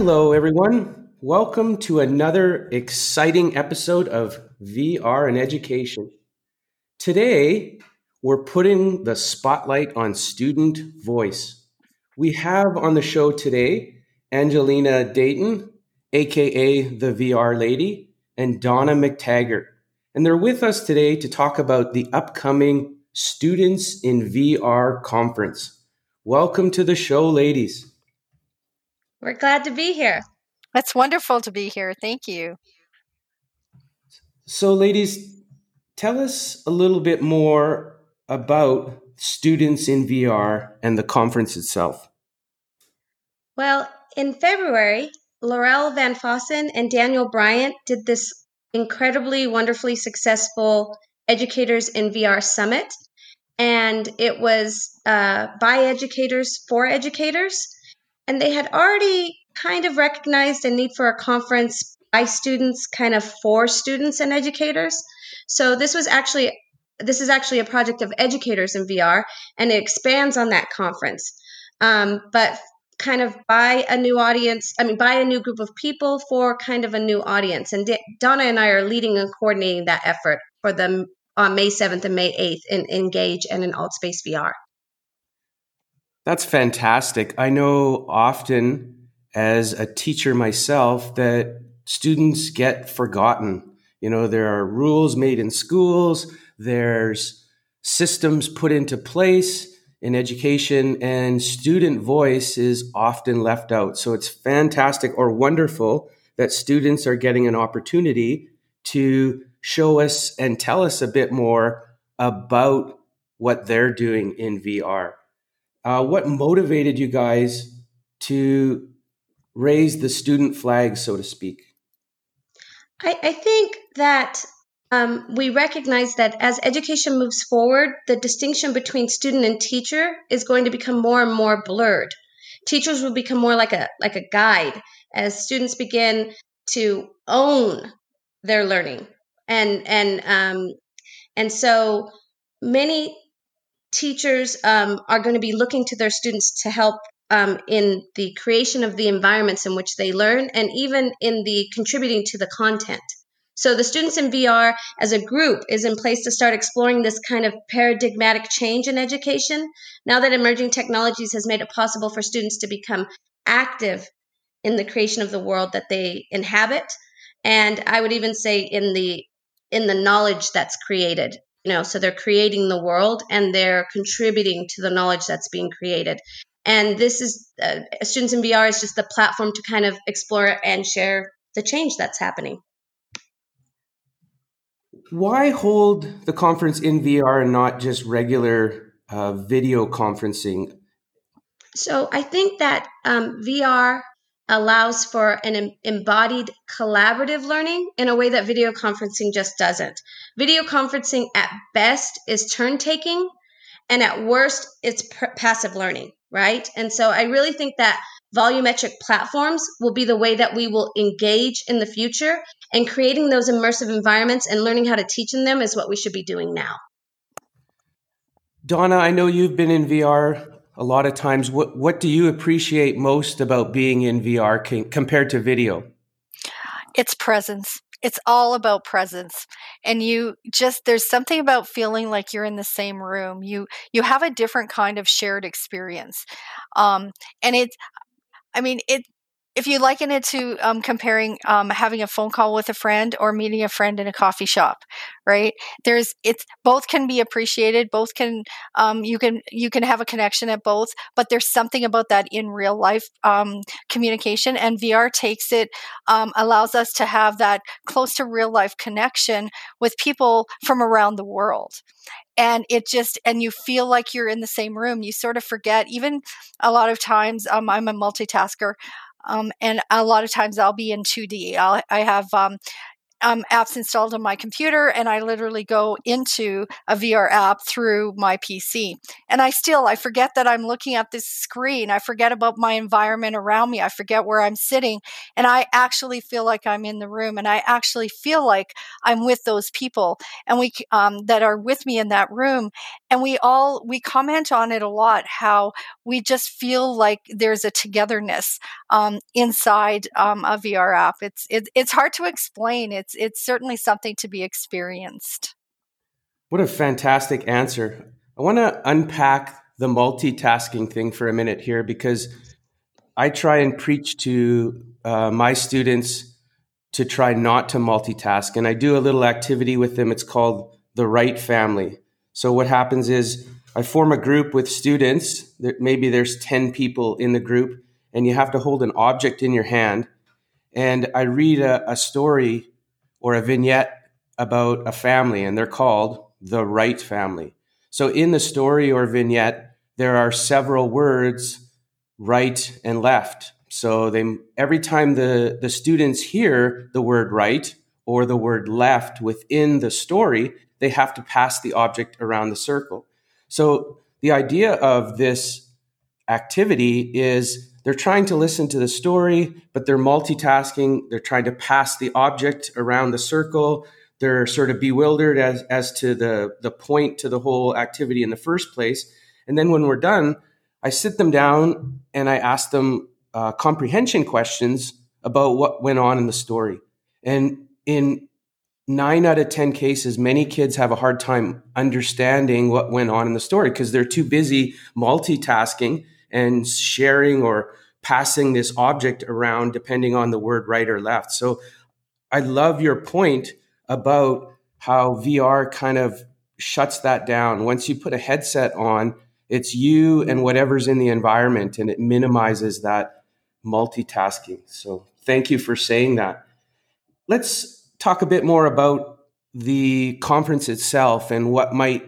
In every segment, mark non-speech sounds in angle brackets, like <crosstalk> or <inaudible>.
Hello, everyone. Welcome to another exciting episode of VR in Education. Today, we're putting the spotlight on student voice. We have on the show today Angelina Dayton, aka the VR Lady, and Donna McTaggart. And they're with us today to talk about the upcoming Students in VR conference. Welcome to the show, ladies. We're glad to be here. That's wonderful to be here. Thank you. So, ladies, tell us a little bit more about Students in VR and the conference itself. Well, in February, Lorelle VanFossen and Daniel Bryant did this incredibly, wonderfully successful Educators in VR Summit. And it was uh, by educators for educators. And they had already kind of recognized a need for a conference by students, kind of for students and educators. So this was actually this is actually a project of educators in VR, and it expands on that conference. Um, but kind of by a new audience, I mean, by a new group of people for kind of a new audience. And D- Donna and I are leading and coordinating that effort for them on May 7th and May 8th in Engage and in AltSpace VR. That's fantastic. I know often as a teacher myself that students get forgotten. You know, there are rules made in schools, there's systems put into place in education, and student voice is often left out. So it's fantastic or wonderful that students are getting an opportunity to show us and tell us a bit more about what they're doing in VR. Uh, what motivated you guys to raise the student flag, so to speak? I, I think that um, we recognize that as education moves forward, the distinction between student and teacher is going to become more and more blurred. Teachers will become more like a like a guide as students begin to own their learning, and and um, and so many teachers um, are going to be looking to their students to help um, in the creation of the environments in which they learn and even in the contributing to the content. So the students in VR as a group is in place to start exploring this kind of paradigmatic change in education. Now that emerging technologies has made it possible for students to become active in the creation of the world that they inhabit, and I would even say in the in the knowledge that's created you know so they're creating the world and they're contributing to the knowledge that's being created. And this is uh, students in vr is just the platform to kind of explore and share the change that's happening. Why hold the conference in vr and not just regular uh, video conferencing? So i think that um, vr allows for an embodied collaborative learning in a way that video conferencing just doesn't. Video conferencing at best is turn taking, and at worst, it's passive learning, right? And so I really think that volumetric platforms will be the way that we will engage in the future, and creating those immersive environments and learning how to teach in them is what we should be doing now. Donna, I know you've been in VR a lot of times what what do you appreciate most about being in VR compared to video? It's presence. It's all about presence. And you just there's something about feeling like you're in the same room. You you have a different kind of shared experience. Um and it's I mean it if you liken it to um, comparing um, having a phone call with a friend or meeting a friend in a coffee shop right? There's it's both can be appreciated both can um, you can you can have a connection at both but there's something about that in real life um, communication and vr takes it um, allows us to have that close to real life connection with people from around the world. And it just and you feel like you're in the same room. You sort of forget even a lot of times um, i'm a multitasker um, and a lot of times I'll be in 2D. I'll, I have um, um, apps installed on my computer, and I literally go into a VR app through my PC. And I still, I forget that I'm looking at this screen. I forget about my environment around me. I forget where I'm sitting. And I actually feel like I'm in the room and I actually feel like I'm with those people and we, um, that are with me in that room. And we all, we comment on it a lot, how we just feel like there's a togetherness, um, inside, um, a VR app. It's, it, it's hard to explain. It's, it's certainly something to be experienced. What a fantastic answer. I want to unpack the multitasking thing for a minute here because I try and preach to uh, my students to try not to multitask. And I do a little activity with them. It's called the right family. So what happens is I form a group with students. Maybe there's 10 people in the group, and you have to hold an object in your hand. And I read a, a story or a vignette about a family, and they're called the right family. So in the story or vignette, there are several words right and left. So they every time the, the students hear the word right or the word left within the story, they have to pass the object around the circle. So the idea of this activity is they're trying to listen to the story, but they're multitasking. They're trying to pass the object around the circle. They're sort of bewildered as, as to the, the point to the whole activity in the first place. And then when we're done, I sit them down and I ask them uh, comprehension questions about what went on in the story. And in nine out of 10 cases, many kids have a hard time understanding what went on in the story because they're too busy multitasking and sharing or passing this object around depending on the word right or left. So I love your point about how VR kind of shuts that down. Once you put a headset on, it's you and whatever's in the environment, and it minimizes that multitasking. So, thank you for saying that. Let's talk a bit more about the conference itself and what might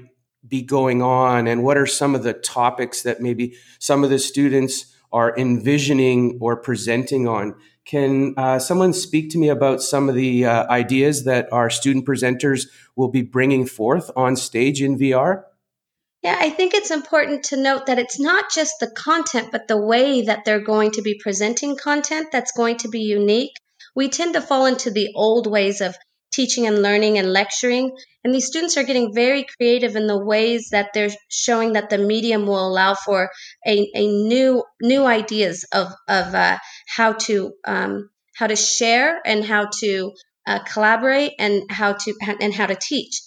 be going on, and what are some of the topics that maybe some of the students are envisioning or presenting on. Can uh, someone speak to me about some of the uh, ideas that our student presenters will be bringing forth on stage in VR? Yeah, I think it's important to note that it's not just the content, but the way that they're going to be presenting content that's going to be unique. We tend to fall into the old ways of teaching and learning and lecturing, and these students are getting very creative in the ways that they're showing that the medium will allow for a, a new new ideas of of uh, how to um, how to share and how to uh, collaborate and how to and how to teach.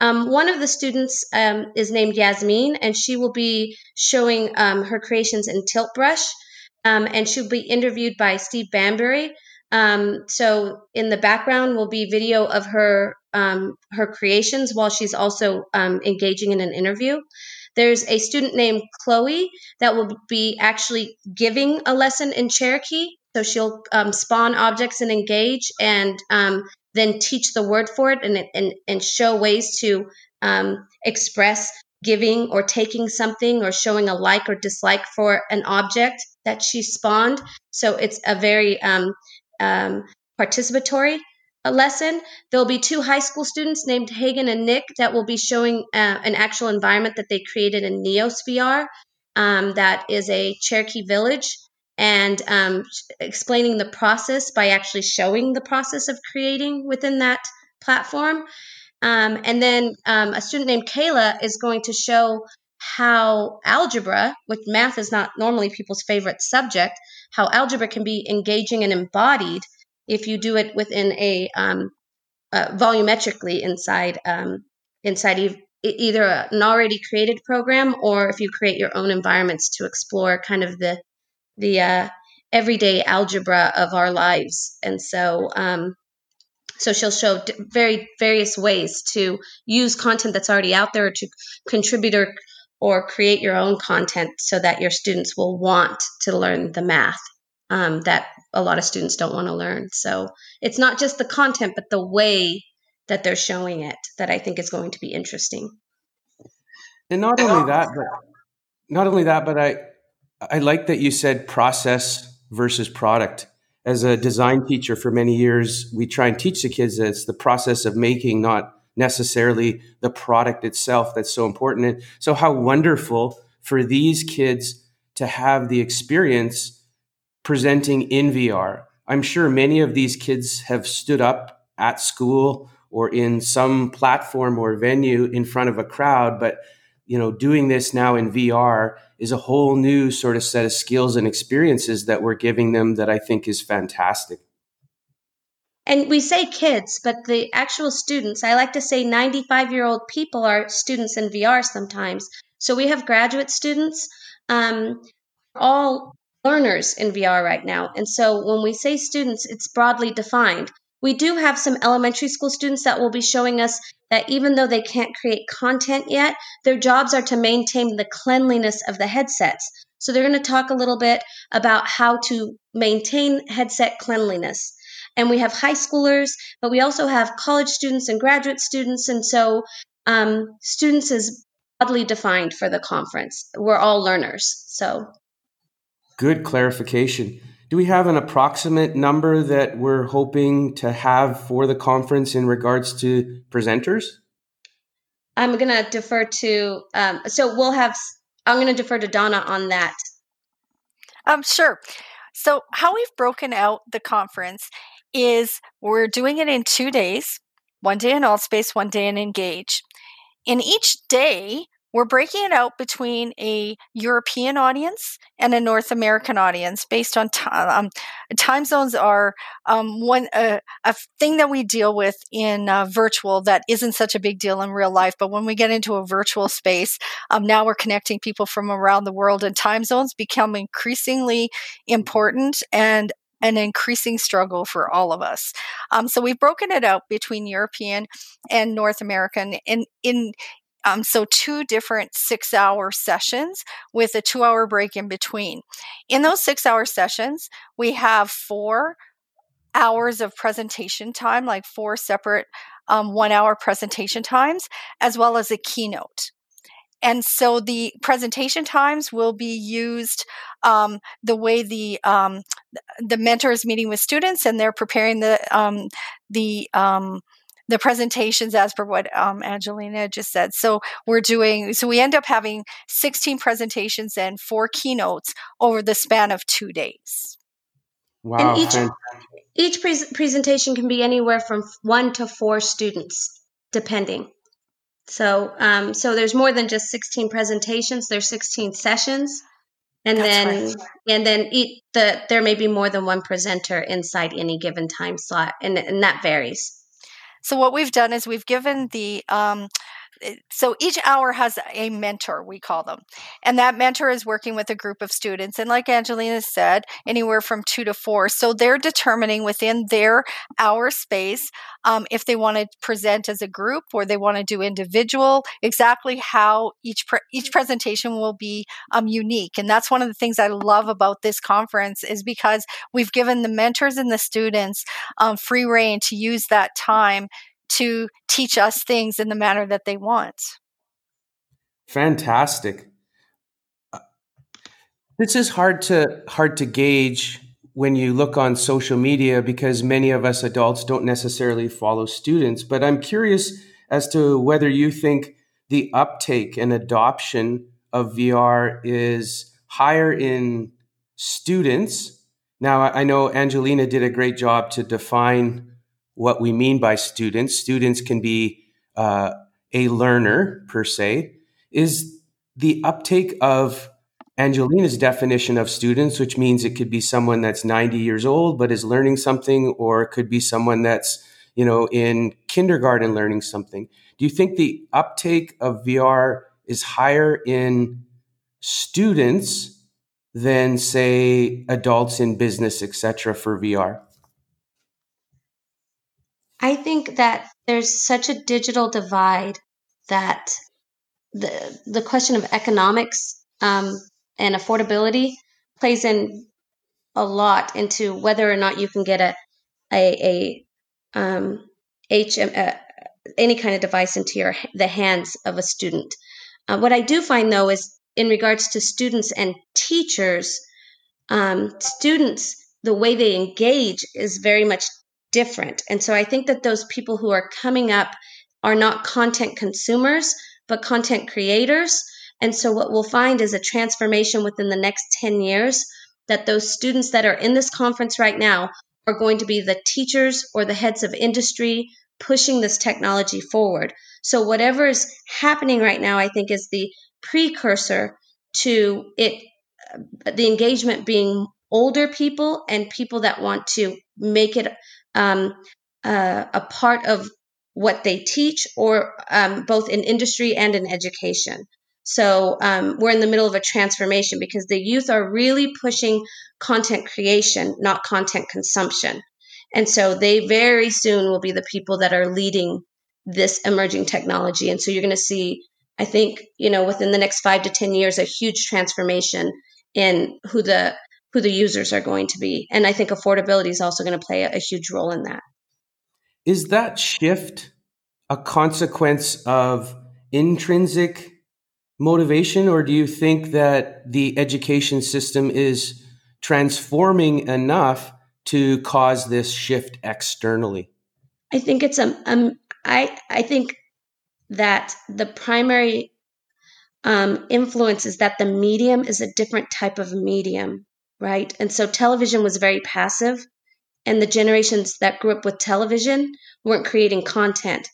Um, one of the students um, is named Yasmin, and she will be showing um, her creations in Tilt Brush, um, and she'll be interviewed by Steve Bambury. Um, so in the background will be video of her um, her creations while she's also engaging in an interview. There's a student named Chloe that will be actually giving a lesson in Cherokee. So she'll spawn objects and engage, and then teach the word for it and, and, and show ways to um, express giving or taking something or showing a like or dislike for an object that she spawned. So it's a very um, um, participatory lesson. There'll be two high school students named Hagen and Nick that will be showing uh, an actual environment that they created in Neos VR. Um, that is a Cherokee village and um, explaining the process by actually showing the process of creating within that platform. Um, and then um, a student named Kayla is going to show how algebra, which math is not normally people's favorite subject, how algebra can be engaging and embodied if you do it within a um, uh, volumetrically inside um, inside e- either an already created program or if you create your own environments to explore kind of the the uh, everyday algebra of our lives. And so, um, so she'll show very various ways to use content that's already out there to contribute or, create your own content so that your students will want to learn the math um, that a lot of students don't want to learn. So it's not just the content, but the way that they're showing it that I think is going to be interesting. And not only that, but not only that, but I I like that you said process versus product. as a design teacher for many years, we try and teach the kids that it's the process of making, not necessarily the product itself that's so important. And so, how wonderful for these kids to have the experience presenting in VR. I'm sure many of these kids have stood up at school or in some platform or venue in front of a crowd, but you know, doing this now in VR is a whole new sort of set of skills and experiences that we're giving them that I think is fantastic. And we say kids, but the actual students, I like to say 95 year old people are students in VR sometimes. So we have graduate students, um, all learners in VR right now. And so when we say students, it's broadly defined. We do have some elementary school students that will be showing us that even though they can't create content yet, their jobs are to maintain the cleanliness of the headsets. So they're going to talk a little bit about how to maintain headset cleanliness. And we have high schoolers, but we also have college students and graduate students. And so um, students is broadly defined for the conference. We're all learners. So good clarification. Do we have an approximate number that we're hoping to have for the conference in regards to presenters? I'm going to defer to, um, so we'll have, I'm going to defer to Donna on that. Um, sure. So, how we've broken out the conference is we're doing it in two days one day in Altspace, one day in Engage. In each day, we're breaking it out between a European audience and a North American audience based on time. Um, time zones are um, one uh, a thing that we deal with in uh, virtual that isn't such a big deal in real life. But when we get into a virtual space, um, now we're connecting people from around the world, and time zones become increasingly important and an increasing struggle for all of us. Um, so we've broken it out between European and North American. In in um, so, two different six hour sessions with a two hour break in between. In those six hour sessions, we have four hours of presentation time, like four separate um, one hour presentation times, as well as a keynote. And so the presentation times will be used um, the way the um, the mentor is meeting with students and they're preparing the um, the um, the presentations as per what um, Angelina just said. So we're doing, so we end up having 16 presentations and four keynotes over the span of two days. Wow. And each, each pre- presentation can be anywhere from one to four students, depending. So, um, so there's more than just 16 presentations. There's 16 sessions, and That's then right. and then each, the there may be more than one presenter inside any given time slot, and and that varies. So what we've done is we've given the um, so each hour has a mentor we call them and that mentor is working with a group of students and like angelina said anywhere from two to four so they're determining within their hour space um, if they want to present as a group or they want to do individual exactly how each pre- each presentation will be um, unique and that's one of the things i love about this conference is because we've given the mentors and the students um, free reign to use that time to teach us things in the manner that they want. Fantastic. Uh, this is hard to hard to gauge when you look on social media because many of us adults don't necessarily follow students, but I'm curious as to whether you think the uptake and adoption of VR is higher in students. Now, I know Angelina did a great job to define what we mean by students. Students can be uh, a learner per se. Is the uptake of Angelina's definition of students, which means it could be someone that's 90 years old but is learning something, or it could be someone that's you know in kindergarten learning something. Do you think the uptake of VR is higher in students than say adults in business, etc., for VR? I think that there's such a digital divide that the the question of economics um, and affordability plays in a lot into whether or not you can get a a, a um, HM, uh, any kind of device into your the hands of a student. Uh, what I do find though is in regards to students and teachers, um, students the way they engage is very much different. And so I think that those people who are coming up are not content consumers, but content creators. And so what we'll find is a transformation within the next 10 years that those students that are in this conference right now are going to be the teachers or the heads of industry pushing this technology forward. So whatever is happening right now, I think is the precursor to it, the engagement being older people and people that want to make it um, uh, a part of what they teach, or um, both in industry and in education. So um, we're in the middle of a transformation because the youth are really pushing content creation, not content consumption. And so they very soon will be the people that are leading this emerging technology. And so you're going to see, I think, you know, within the next five to 10 years, a huge transformation in who the who the users are going to be. And I think affordability is also going to play a, a huge role in that. Is that shift a consequence of intrinsic motivation, or do you think that the education system is transforming enough to cause this shift externally? I think it's a um, I I think that the primary um, influence is that the medium is a different type of medium, right? And so television was very passive, and the generations that grew up with television weren't creating content.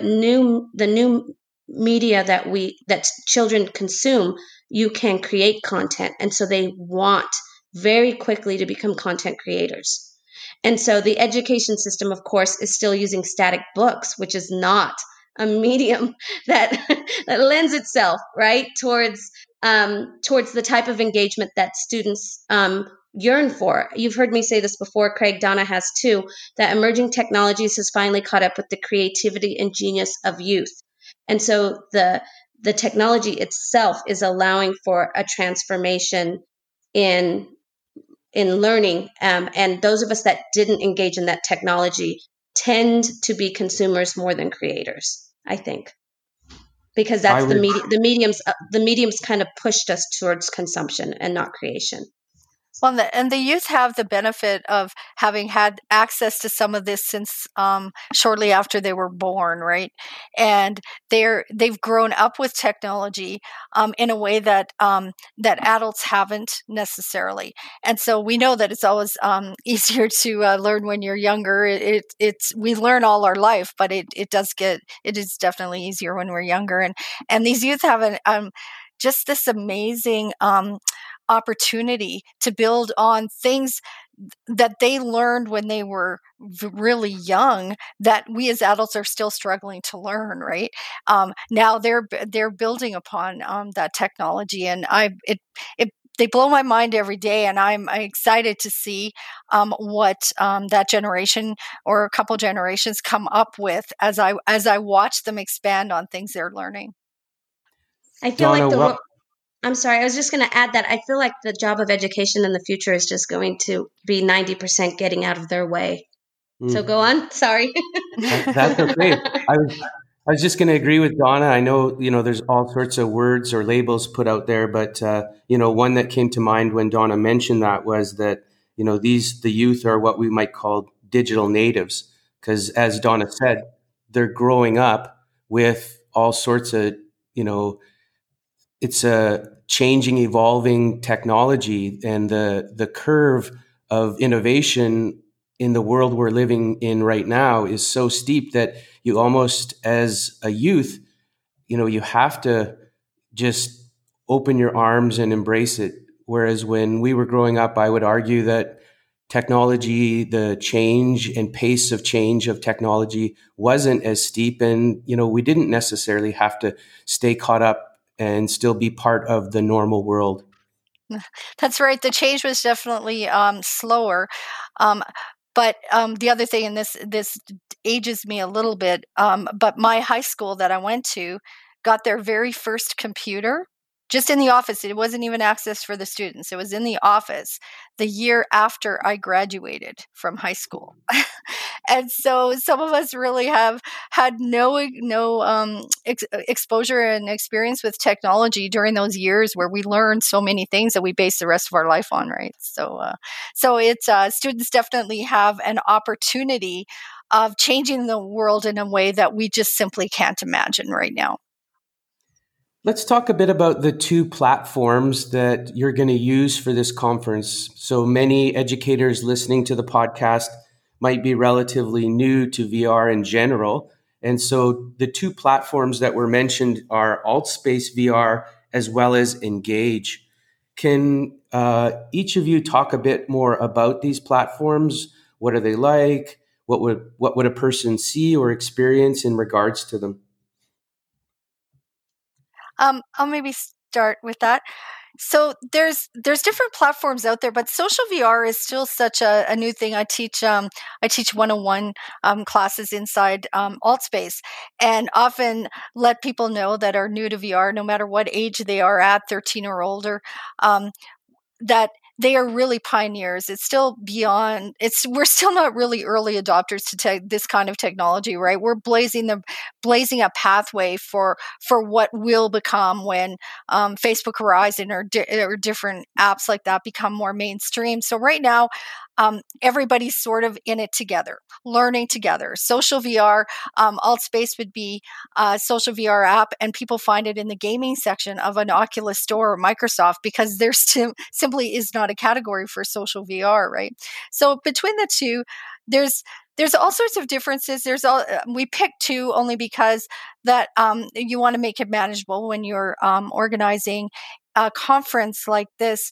New the new media that we that children consume, you can create content, and so they want very quickly to become content creators. And so the education system, of course, is still using static books, which is not a <laughs> medium that that lends itself right towards um, towards the type of engagement that students um, yearn for. You've heard me say this before, Craig. Donna has too. That emerging technologies has finally caught up with the creativity and genius of youth, and so the the technology itself is allowing for a transformation in in learning. Um, and those of us that didn't engage in that technology tend to be consumers more than creators. I think because that's the medium. The mediums. Uh, the mediums kind of pushed us towards consumption and not creation. Well, and the, youth have the benefit of having had access to some of this since um, shortly after they were born, right? And they're they've grown up with technology um, in a way that um, that adults haven't necessarily. And so we know that it's always um, <laughs> easier to uh, learn when you're younger. It, it, it's we learn all our life, but it it does get it is definitely easier when we're younger. And and these youth have an um, just this amazing um, opportunity to build on things that they learned when they were really young that we as adults are still struggling to learn right? Um, now they're they're building upon um, that technology and i it it they blow my mind every day and i'm, I'm excited to see um, what um, that generation or a couple generations come up with as i as i watch them expand on things they're learning. I feel Donna, like the well, I'm sorry. I was just going to add that I feel like the job of education in the future is just going to be 90% getting out of their way. Mm. So go on. Sorry. that, that's okay. <laughs> I was, I was just going to agree with Donna. I know, you know, there's all sorts of words or labels put out there, but, uh, you know, one that came to mind when Donna mentioned that was that, you know, these, the youth are what we might call digital natives. Because as Donna said, they're growing up with all sorts of, you know, it's a changing, evolving technology, and the the curve of innovation in the world we're living in right now is so steep that you almost, as a youth, you know, you have to just open your arms and embrace it. Whereas when we were growing up, I would argue that technology, the change and pace of change of technology wasn't as steep. And, you know, we didn't necessarily have to stay caught up and still be part of the normal world. <laughs> That's right. The change was definitely um, slower. Um, but um, the other thing, and this this ages me a little bit, um, but my high school that I went to got their very first computer just in the office. It wasn't even access for the students. It was in the office the year after I graduated from high school. <laughs> and so some of us really have had no no um, ex- exposure and experience with technology during those years where we learned so many things that we base the rest of our life on, right? So uh, so it's uh, students definitely have an opportunity of changing the world in a way that we just simply can't imagine right now. Let's talk a bit about the two platforms that you're going to use for this conference. So many educators listening to the podcast might be relatively new to VR in general. And so the two platforms that were mentioned are AltSpace VR as well as Engage. Can uh, each of you talk a bit more about these platforms? What are they like? What would what would a person see or experience in regards to them? Um, I'll maybe start with that. So there's there's different platforms out there, but social VR is still such a, a new thing. I teach um, I teach one on one classes inside um, AltSpace, and often let people know that are new to VR, no matter what age they are at, 13 or older, um, that they are really pioneers. It's still beyond. It's we're still not really early adopters to te- this kind of technology, right? We're blazing the blazing a pathway for for what will become when um, Facebook Horizon or, di- or different apps like that become more mainstream. So right now, um, everybody's sort of in it together, learning together. Social VR, um, AltSpace would be a social VR app, and people find it in the gaming section of an Oculus store or Microsoft because there sim- simply is not a category for social VR, right? So between the two, there's there's all sorts of differences. There's all uh, we picked two only because that um, you want to make it manageable when you're um, organizing a conference like this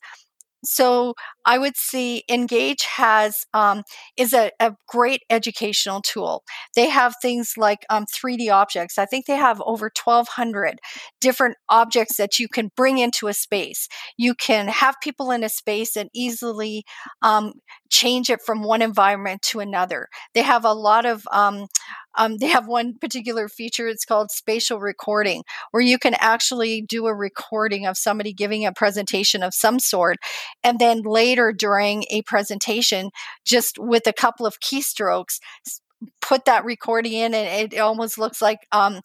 so I would see Engage has um, is a, a, great educational tool. They have things like um, 3D objects. I think they have over 1,200 different objects that you can bring into a space. You can have people in a space and easily um, change it from one environment to another. They have a lot of um, they have one particular feature. It's called spatial recording, where you can actually do a recording of somebody giving a presentation of some sort. And then later during a presentation, just with a couple of keystrokes, put that recording in, and it almost looks like um,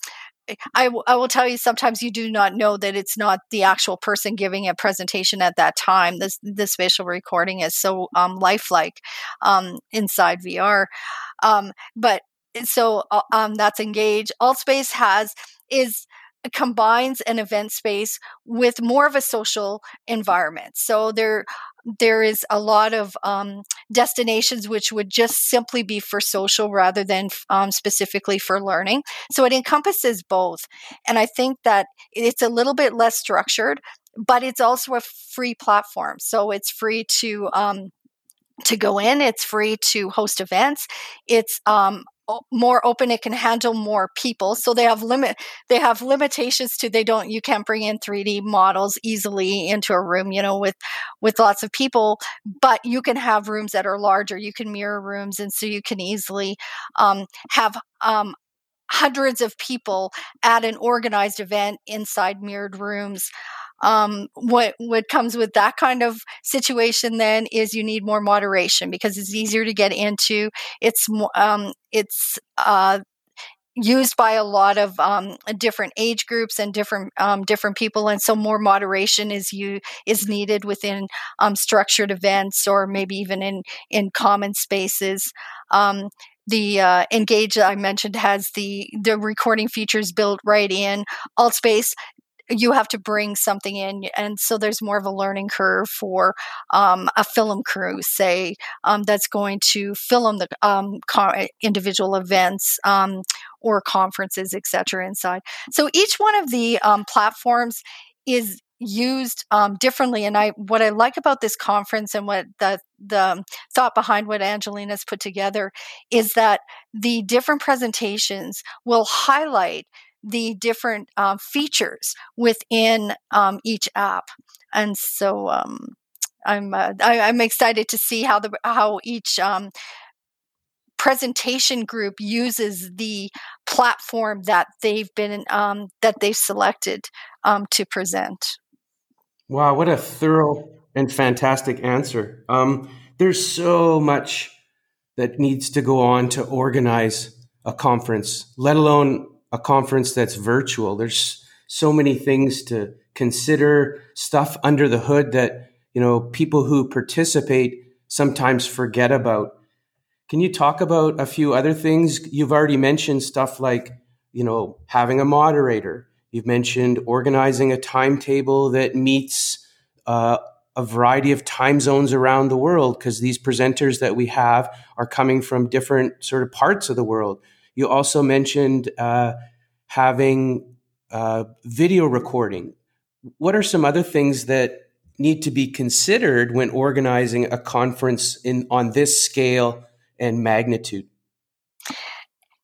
I, w- I will tell you sometimes you do not know that it's not the actual person giving a presentation at that time. This the spatial recording is so um, lifelike um, inside VR. Um, but so uh, um, that's engage AltSpace has is combines an event space with more of a social environment so there there is a lot of um, destinations which would just simply be for social rather than um, specifically for learning so it encompasses both and i think that it's a little bit less structured but it's also a free platform so it's free to um, to go in. It's free to host events. It's um, more open it can handle more people so they have limit they have limitations to they don't you can't bring in 3d models easily into a room you know with with lots of people but you can have rooms that are larger you can mirror rooms and so you can easily um, have um, hundreds of people at an organized event inside mirrored rooms um, what what comes with that kind of situation then is you need more moderation because it's easier to get into. It's um, it's uh, used by a lot of um, different age groups and different um, different people, and so more moderation is you is needed within um, structured events or maybe even in in common spaces. Um, the uh, Engage I mentioned has the the recording features built right in. AltSpace you have to bring something in and so there's more of a learning curve for um, a film crew say um, that's going to film the um, individual events um, or conferences etc inside. So each one of the um, platforms is used um, differently and i what i like about this conference and what the the thought behind what angelina's put together is that the different presentations will highlight the different uh, features within um, each app. And so um, I'm uh, I, am excited to see how the how each um, presentation group uses the platform that they've been um, that they've selected um, to present. Wow, what a thorough and fantastic answer. There's so much that needs to go on to organize a conference, let alone a conference that's virtual. There's so many things to consider, stuff under the hood that, you know, people who participate sometimes forget about. Can you talk about a few other things? You've already mentioned stuff like, you know, having a moderator. You've mentioned organizing a timetable that meets uh, a variety of time zones around the world because these presenters that we have are coming from different sort of parts of the world. You also mentioned uh, having uh, video recording. What are some other things that need to be considered when organizing a conference in on this scale and magnitude?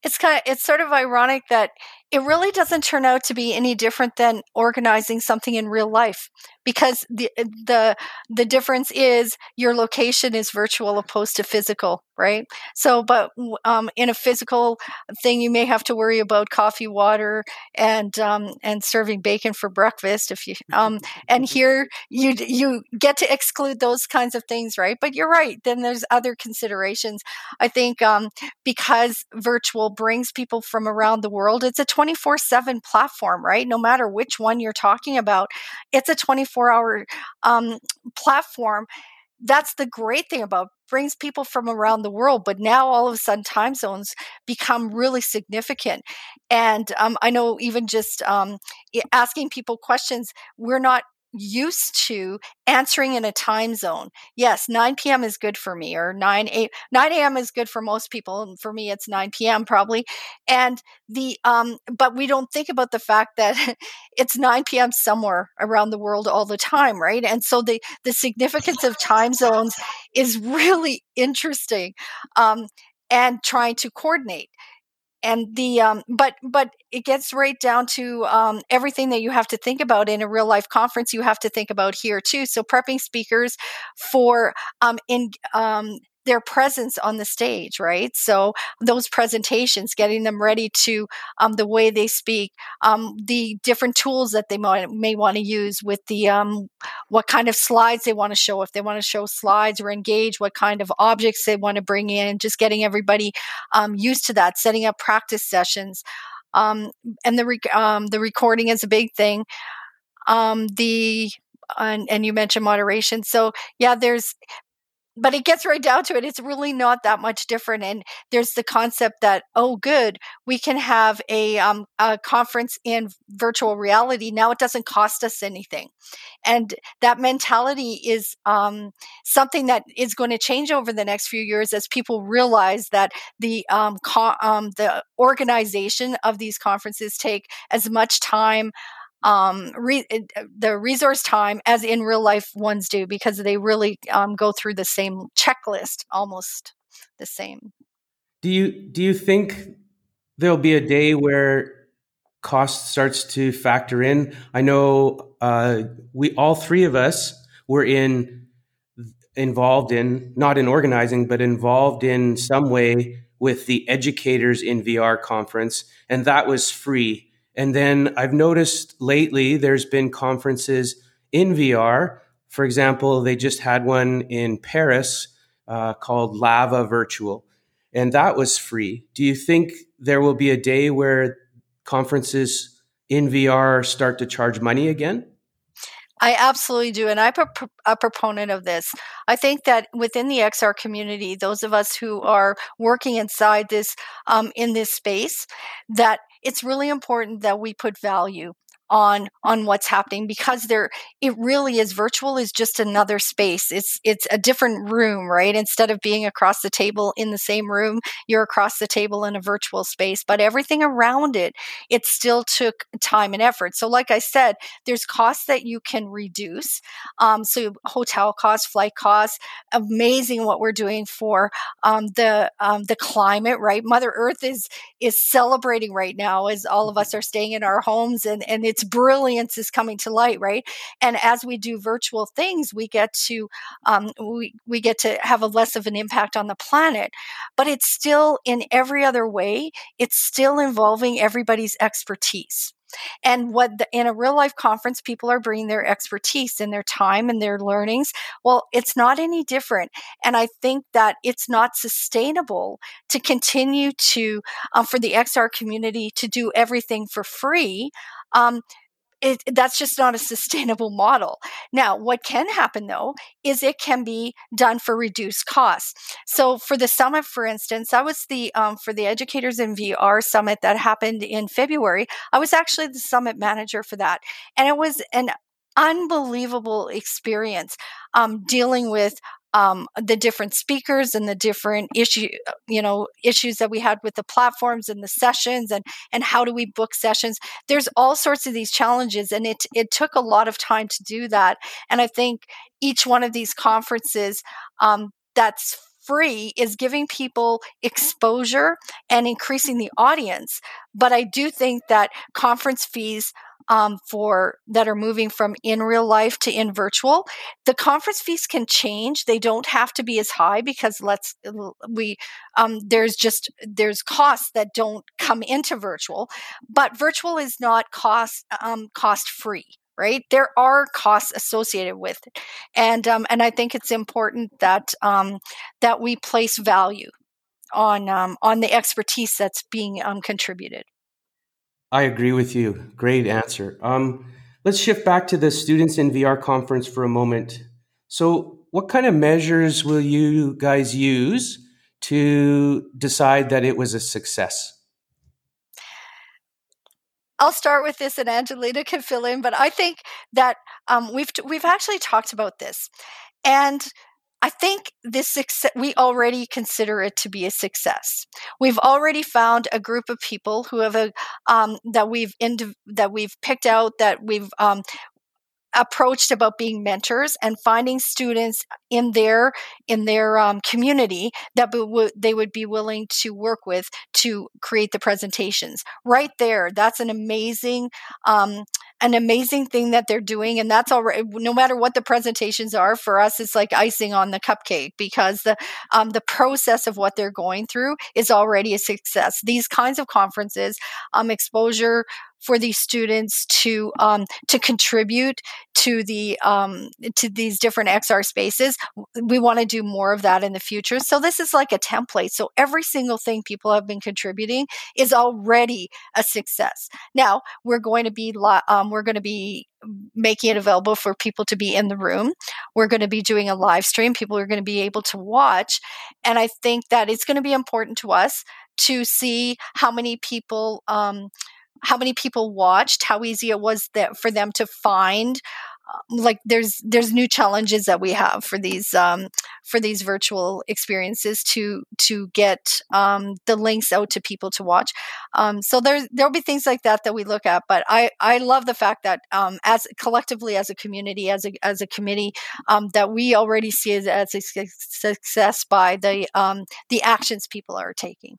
It's kind of it's sort of ironic that it really doesn't turn out to be any different than organizing something in real life because the the the difference is your location is virtual opposed to physical right? So but um, in a physical thing you may have to worry about coffee water and um, and serving bacon for breakfast if you um, and <laughs> here you you get to exclude those kinds of things right? But you're right then there's other considerations. I think um, because virtual brings people from around the world it's a 24 7 platform, right? No matter which one you're talking about, it's a 24 hour um, platform. That's the great thing about brings people from around the world but now all of a sudden time zones become really significant and um, i know even just um, asking people questions we're not used to answering in a time zone. Yes, 9 p.m. is good for me, or 9 a 9 a.m. is good for most people, and for me, it's 9 p.m. probably. And the um, but we don't think about the fact that <laughs> it's 9 p.m. somewhere around the world all the time, right? And so the the significance of time zones is really interesting, um, and trying to coordinate and the um, but but it gets right down to um, everything that you have to think about in a real life conference you have to think about here too. So prepping speakers for um, in um, their presence on the stage, right? So those presentations, getting them ready to um, the way they speak, um, the different tools that they might, may want to use with the um, what kind of slides they want to show, if they want to show slides or engage, what kind of objects they want to bring in, just getting everybody um, used to that, setting up practice sessions. Um, and the um, the recording is a big thing. the and, and, you mentioned moderation. So yeah, there's but it gets right down to it. It's really not that much different. And there's the concept that, oh, good, we can have a, um, a conference in virtual reality. Now it doesn't cost us anything. And that mentality is um, something that is going to change over the next few years as people realize that the um, co- um, the organization of these conferences take as much time um, re- uh, the resource time as in real life ones do because they really um, go through the same checklist, almost the same. Do you do you think there'll be a day where cost starts to factor in? I know uh, we all three of us were in involved in not in organizing but involved in some way with the educators in VR conference and that was free and then I've noticed lately there's been conferences in VR. For example, they just had one in Paris uh, called Laval Virtual, and that was free. Do you think there will be a day where conferences in VR start to charge money again? I absolutely do. And I'm a, a, proponent of this. I think that within the XR community, those of us who are working inside this, um, in this space, that it's really important that we put value on on what's happening because there it really is virtual is just another space. It's it's a different room right? Instead of being across the table in the same room you're across the table in a virtual space but everything around it it still took time and effort. So like i said there's costs that you can reduce um, so hotel costs flight costs amazing what we're doing for um, the um, the climate right? Mother earth is is celebrating right now as all of us are staying in our homes and and it's its brilliance is coming to light, right? And as we do virtual things, we get to um, we we get to have a less of an impact on the planet. But it's still in every other way, it's still involving everybody's expertise. And what the, in a real life conference, people are bringing their expertise and their time and their learnings. Well, it's not any different. And I think that it's not sustainable to continue to, um, for the XR community to do everything for free. Um, it, that's just not a <laughs> sustainable model. Now, what can happen though is it can be done for reduced costs. So, for the summit, for instance, I was the um, for the Educators in VR summit that happened in February. I was actually the summit manager for that, and it was an unbelievable experience um, dealing with um, the different speakers and the different issue, you know, issues that we had with the platforms and the sessions and and how do we book sessions. There's all sorts of these challenges, and it it took a lot of time to do that. And I think each one of these conferences um, that's free is giving people exposure and increasing the audience. But I do think that conference fees um, for that are moving from in real life to in virtual. The conference fees can change; they don't have to be as high because let's we um, there's just there's costs that don't come into virtual, but virtual is not cost um, cost free right? There are costs associated with it. And um, and i think it's important that um, that we place value on um, on the expertise that's being um, contributed I agree with you. Great answer. Um, let's shift back to the Students in VR conference for a moment. So, what kind of measures will you guys use to decide that it was a success? I'll start with this, and Angelina can fill in. But I think that um, we've we've actually talked about this, and I think this success, we already consider it to be a success. We've already found a group of people who have a um, that we've ind- that we've picked out that we've um, approached about being mentors and finding students in their in their um, community that w- they would be willing to work with to create the presentations right there that's an amazing um, an amazing thing that they're doing and that's already no matter what the presentations are for us it's like icing on the cupcake because the um, the process of what they're going through is already a success. These kinds of conferences um, exposure for these students to um, to contribute to the um, to these different XR spaces. We want to do more of that in the future. So this is like a template. So every single thing people have been contributing is already a success. Now we're going to be um, we're going to be making it available for people to be in the room. We're going to be doing a live stream. People are going to be able to watch, and I think that it's going to be important to us to see how many people um, how many people watched, how easy it was that for them to find. Um, like there's there's new challenges that we have for these um, for these virtual experiences to to get um, the links out to people to watch. Um, so there's there'll be things like that that we look at. But I I love the fact that um, as collectively as a community as a as a committee um, that we already see it as a success by the the actions people are taking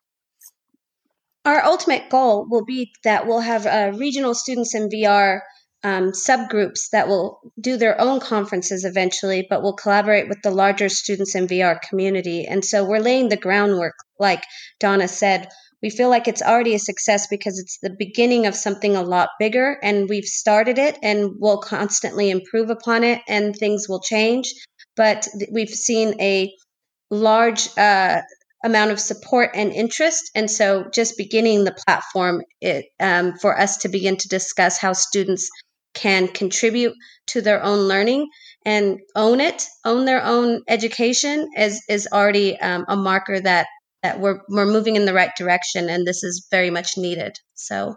our ultimate goal will be that we'll have uh, regional students in VR um, subgroups that will do their own conferences eventually, but will collaborate with the larger students in VR community. And so we're laying the groundwork, like Donna said. We feel like it's already a success because it's the beginning of something a lot bigger, and we've started it and we'll constantly improve upon it, and things will change. But we've seen a large uh, amount of support and interest. And so, just beginning the platform it, um, for us to begin to discuss how students can contribute to their own learning and own it, own their own education, is is already um, a marker that that we're we're moving in the right direction, and this is very much needed. So,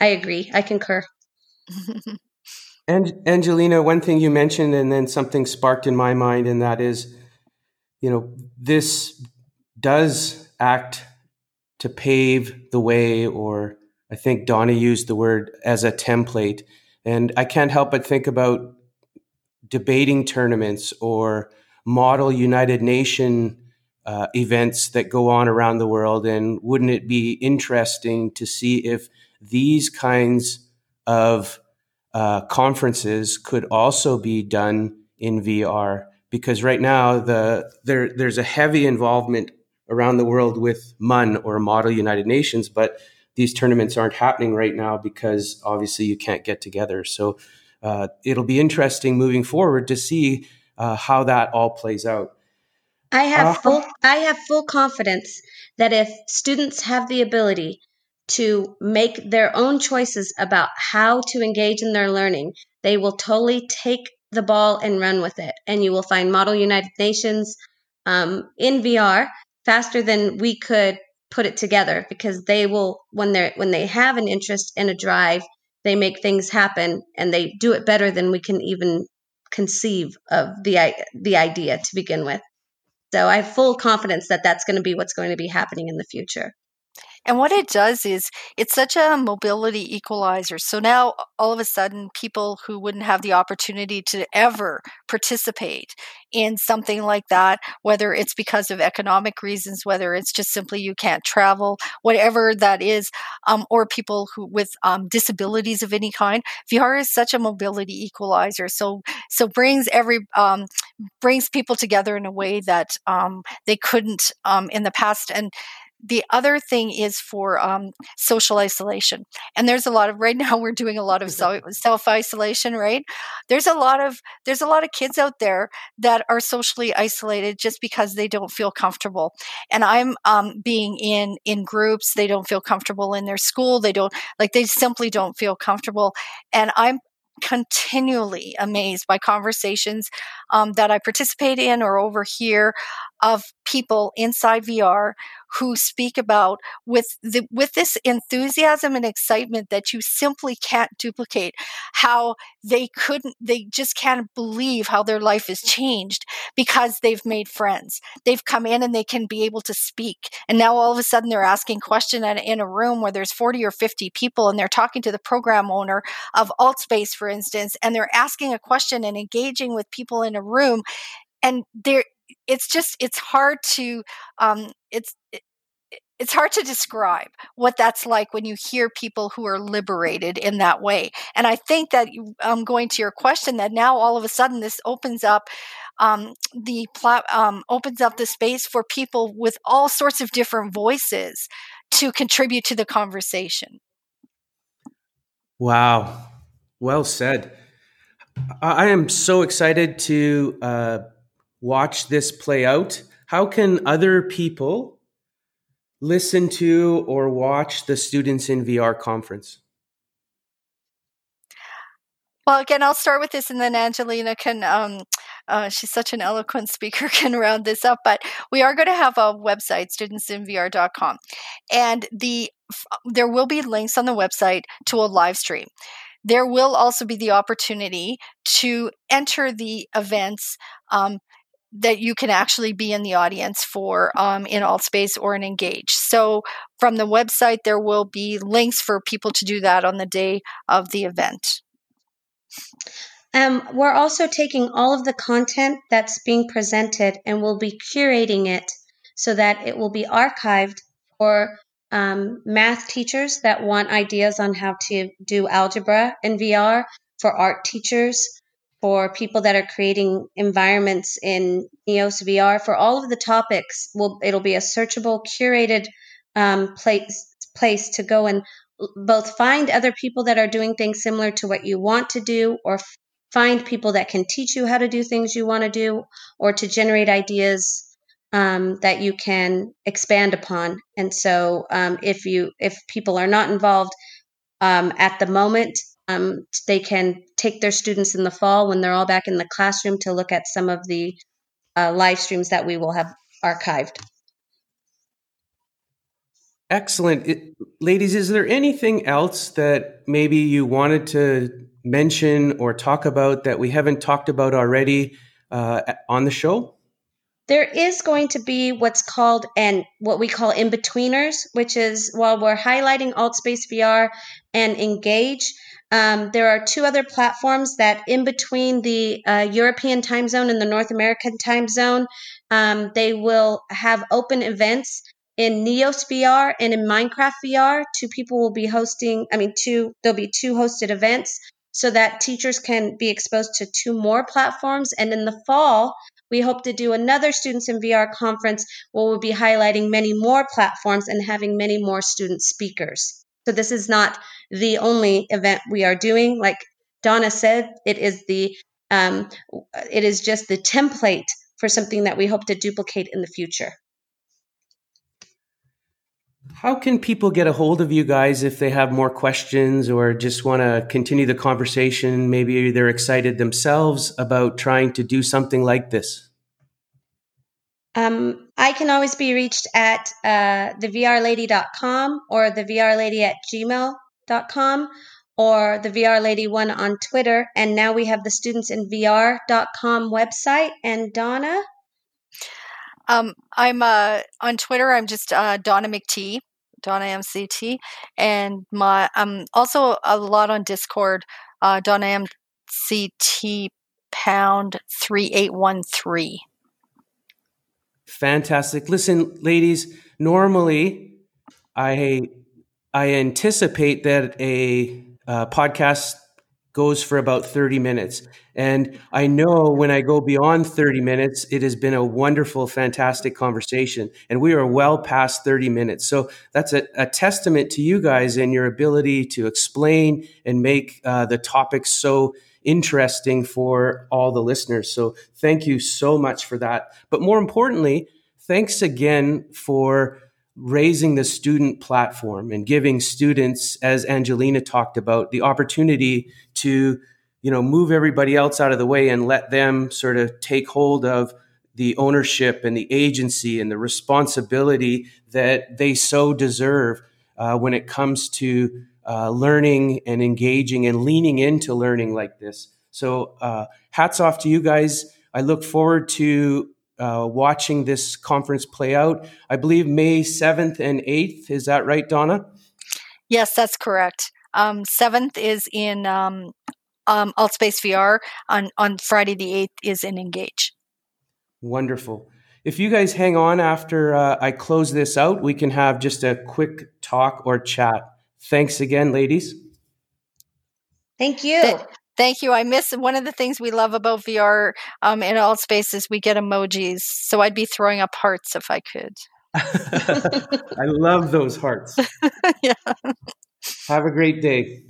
I agree. I concur. <laughs> and Angelina, one thing you mentioned, and then something sparked in my mind, and that is, you know, this does act to pave the way, or I think Donna used the word as a template. And I can't help but think about debating tournaments or model United Nation uh, events that go on around the world. And wouldn't it be interesting to see if these kinds of uh, conferences could also be done in VR? Because right now the there there's a heavy involvement around the world with MUN or Model United Nations, but these tournaments aren't happening right now because obviously you can't get together. So uh, it'll be interesting moving forward to see uh, how that all plays out. I have uh, full I have full confidence that if students have the ability to make their own choices about how to engage in their learning, they will totally take the ball and run with it. And you will find Model United Nations um, in VR faster than we could put it together because they will when they when they have an interest and a drive they make things happen and they do it better than we can even conceive of the the idea to begin with. So i have full confidence that that's going to be what's going to be happening in the future and what it does is it's such a mobility equalizer. So now all of a sudden, people who wouldn't have the opportunity to ever participate in something like that, whether it's because of economic reasons, whether it's just simply you can't travel, whatever that is, um, or people who with um, disabilities of any kind, VR is such a mobility equalizer. So so brings every um, brings people together in a way that um, they couldn't um, in the past and the other thing is for um, social isolation and there's a lot of <laughs> right now we're doing a lot of self isolation right? There's a lot of there's a lot of kids out there that are socially isolated just because they don't feel comfortable and i'm um, being in in groups they don't feel comfortable in their school they don't like they simply don't feel comfortable and i'm continually amazed by conversations um, that I participate in or overhear of people inside VR who speak about with the, with this enthusiasm and excitement that you simply can't duplicate how they couldn't they just can't believe how their life has changed because they've made friends. They've come in and they can be able to speak. And now all of a sudden they're asking question in a room where there's 40 or 50 people and they're talking to the program owner of altspace for instance and they're asking a question and engaging with people in a room and there it's just it's hard to um, it's it, it's hard to describe what that's like when you hear people who are liberated in that way. And I think that I'm um, going to your question that now all of a sudden this opens up um, the plat- um, opens up the space for people with all sorts of different voices to contribute to the conversation. Wow, well said. I am so excited to uh, watch this play out, how can other people listen to or watch the Students in VR conference? Well, again, I'll start with this, and then Angelina can. Um, uh, she's such an eloquent speaker, <laughs> can round this up. But we are going to have a website, studentsinvr.com, and the there will be links on the website to a live stream. There will also be the opportunity to enter the events um, that you can actually be in the audience for um, in Altspace or in Engage. So from the website, there will be links for people to do that on the day of the event. Um, we're also taking all of the content that's being presented and we'll be curating it so that it will be archived for um, math teachers that want ideas on how to do algebra in VR, for art teachers for people that are creating environments in Neos VR. For all of the topics, will it'll be a searchable, curated um, place place to go and both find other people that are doing things similar to what you want to do, or f- find people that can teach you how to do things you want to do, or to generate ideas um, that you can expand upon. And so, um, if you if people are not involved um, at the moment, um, they can take their students in the fall when they're all back in the classroom to look at some of the uh, live streams that we will have archived. Excellent. It, ladies, is there anything else that maybe you wanted to mention or talk about that we haven't talked about already uh, on the show? There is going to be what's called and what we call in betweeners, which is while we're highlighting AltSpace VR and Engage, um, there are two other platforms that, in between the uh, European time zone and the North American time zone, um, they will have open events in Neos VR and in Minecraft VR. Two people will be hosting, I mean, two, there'll be two hosted events so that teachers can be exposed to two more platforms. And in the fall, we hope to do another Students in VR conference where we'll be highlighting many more platforms and having many more student speakers. So this is not the only event we are doing. Like Donna said, it is the um, it is just the template for something that we hope to duplicate in the future. How can people get a hold of you guys if they have more questions or just want to continue the conversation? Maybe they're excited themselves about trying to do something like this. Um, I can always be reached at uh, thevrlady.com or thevrlady at gmail.com or the VR Lady one on Twitter. And now we have the students in VR.com website. And Donna? Um, I'm uh, on Twitter. I'm just uh, Donna McT, Donna MCT, and my I'm also a lot on Discord. Uh, Donna MCT pound three eight one three. Fantastic. Listen, ladies. Normally, I I anticipate that a uh, podcast goes for about 30 minutes. And I know when I go beyond 30 minutes, it has been a wonderful, fantastic conversation. And we are well past 30 minutes. So that's a, a testament to you guys and your ability to explain and make uh, the topic so interesting for all the listeners. So thank you so much for that. But more importantly, thanks again for raising the student platform and giving students, as Angelina talked about, the opportunity to, you know, move everybody else out of the way and let them sort of take hold of the ownership and the agency and the responsibility that they so deserve uh, when it comes to uh, learning and engaging and leaning into learning like this. So, uh, hats off to you guys. I look forward to uh, watching this conference play out. I believe May 7th and 8th. Is that right, Donna? Yes, that's correct. Um, 7th is in um, um, Altspace VR. On, on Friday the 8th is in Engage. Wonderful. If you guys hang on after uh, I close this out, we can have just a quick talk or chat. Thanks again, ladies. Thank you. Thank you. I miss one of the things we love about VR um, in all spaces. we get emojis. So I'd be throwing up hearts if I could. <laughs> <laughs> I love those hearts. <laughs> yeah. Have a great day.